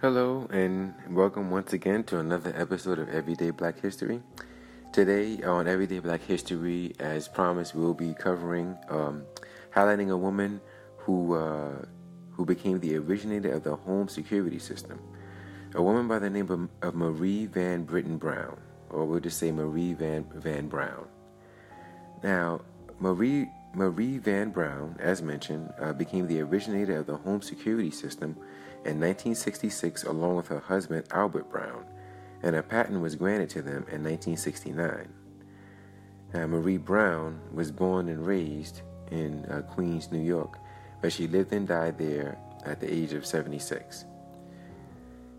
Hello, and welcome once again to another episode of Everyday Black History. Today, on Everyday Black History, as promised, we'll be covering, um, highlighting a woman who uh, who became the originator of the home security system. A woman by the name of, of Marie Van Brittan Brown, or we'll just say Marie Van Van Brown. Now, Marie Marie Van Brown, as mentioned, uh, became the originator of the home security system in 1966 along with her husband Albert Brown, and a patent was granted to them in 1969. Now, Marie Brown was born and raised in uh, Queens, New York, but she lived and died there at the age of 76.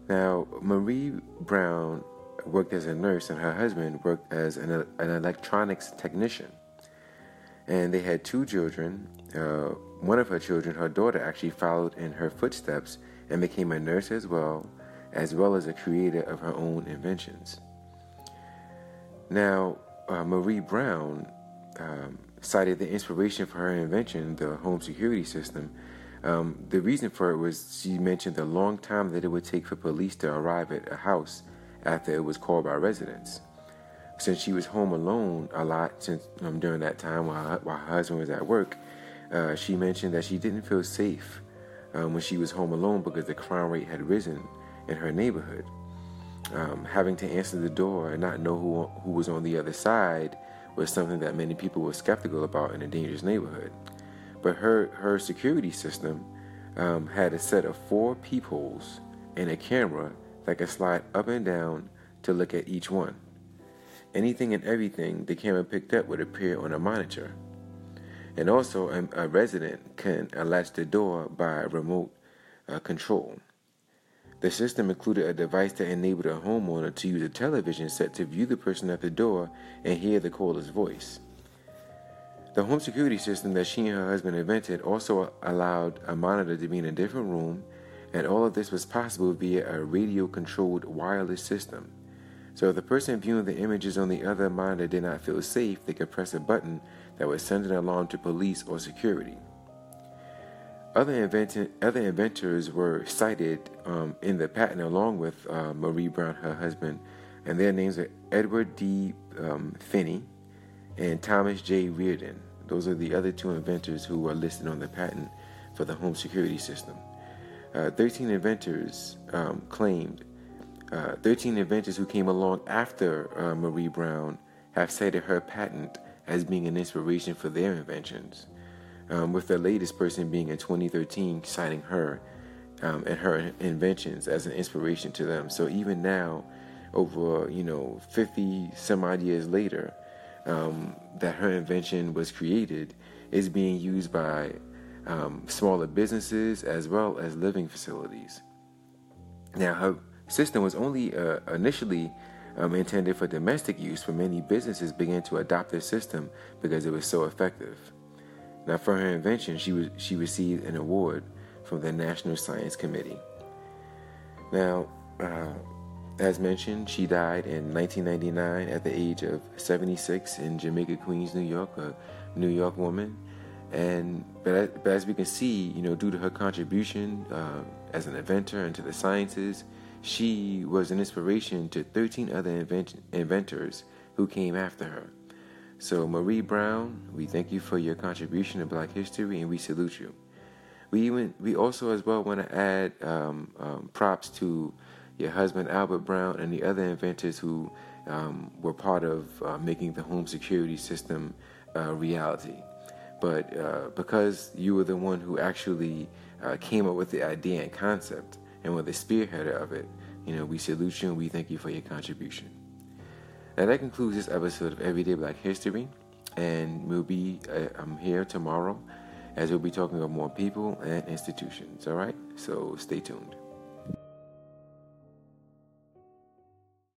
Now, Marie Brown worked as a nurse, and her husband worked as an, an electronics technician. And they had two children. Uh, one of her children, her daughter, actually followed in her footsteps and became a nurse as well, as well as a creator of her own inventions. Now, uh, Marie Brown um, cited the inspiration for her invention, the home security system. Um, the reason for it was she mentioned the long time that it would take for police to arrive at a house after it was called by residents. Since she was home alone a lot since um, during that time while, while her husband was at work, uh, she mentioned that she didn't feel safe um, when she was home alone because the crime rate had risen in her neighborhood. Um, having to answer the door and not know who, who was on the other side was something that many people were skeptical about in a dangerous neighborhood. But her, her security system um, had a set of four peepholes and a camera that could slide up and down to look at each one. Anything and everything the camera picked up would appear on a monitor. And also, a, a resident can latch the door by remote uh, control. The system included a device that enabled a homeowner to use a television set to view the person at the door and hear the caller's voice. The home security system that she and her husband invented also allowed a monitor to be in a different room, and all of this was possible via a radio controlled wireless system. So if the person viewing the images on the other monitor did not feel safe, they could press a button that would send an alarm to police or security. Other, invent- other inventors were cited um, in the patent along with uh, Marie Brown, her husband, and their names are Edward D. Um, Finney and Thomas J. Reardon. Those are the other two inventors who are listed on the patent for the home security system. Uh, 13 inventors um, claimed, uh, 13 inventors who came along after uh, Marie Brown have cited her patent as being an inspiration for their inventions, um, with the latest person being in 2013 citing her um, and her inventions as an inspiration to them. So even now, over you know 50 some odd years later, um, that her invention was created is being used by um, smaller businesses as well as living facilities. Now, her system was only uh, initially um, intended for domestic use, but many businesses began to adopt this system because it was so effective. Now, for her invention, she, was, she received an award from the National Science Committee. Now, uh, as mentioned, she died in 1999 at the age of 76 in Jamaica, Queens, New York, a New York woman. And but, but as we can see, you know, due to her contribution uh, as an inventor into the sciences, she was an inspiration to 13 other invent- inventors who came after her. So, Marie Brown, we thank you for your contribution to Black history and we salute you. We even we also as well want to add um, um, props to your husband Albert Brown and the other inventors who um, were part of uh, making the home security system uh, reality. But uh, because you were the one who actually uh, came up with the idea and concept, and were the spearheader of it, you know, we salute you and we thank you for your contribution. Now that concludes this episode of Everyday Black History, and we'll be uh, I'm here tomorrow as we'll be talking about more people and institutions. All right, so stay tuned.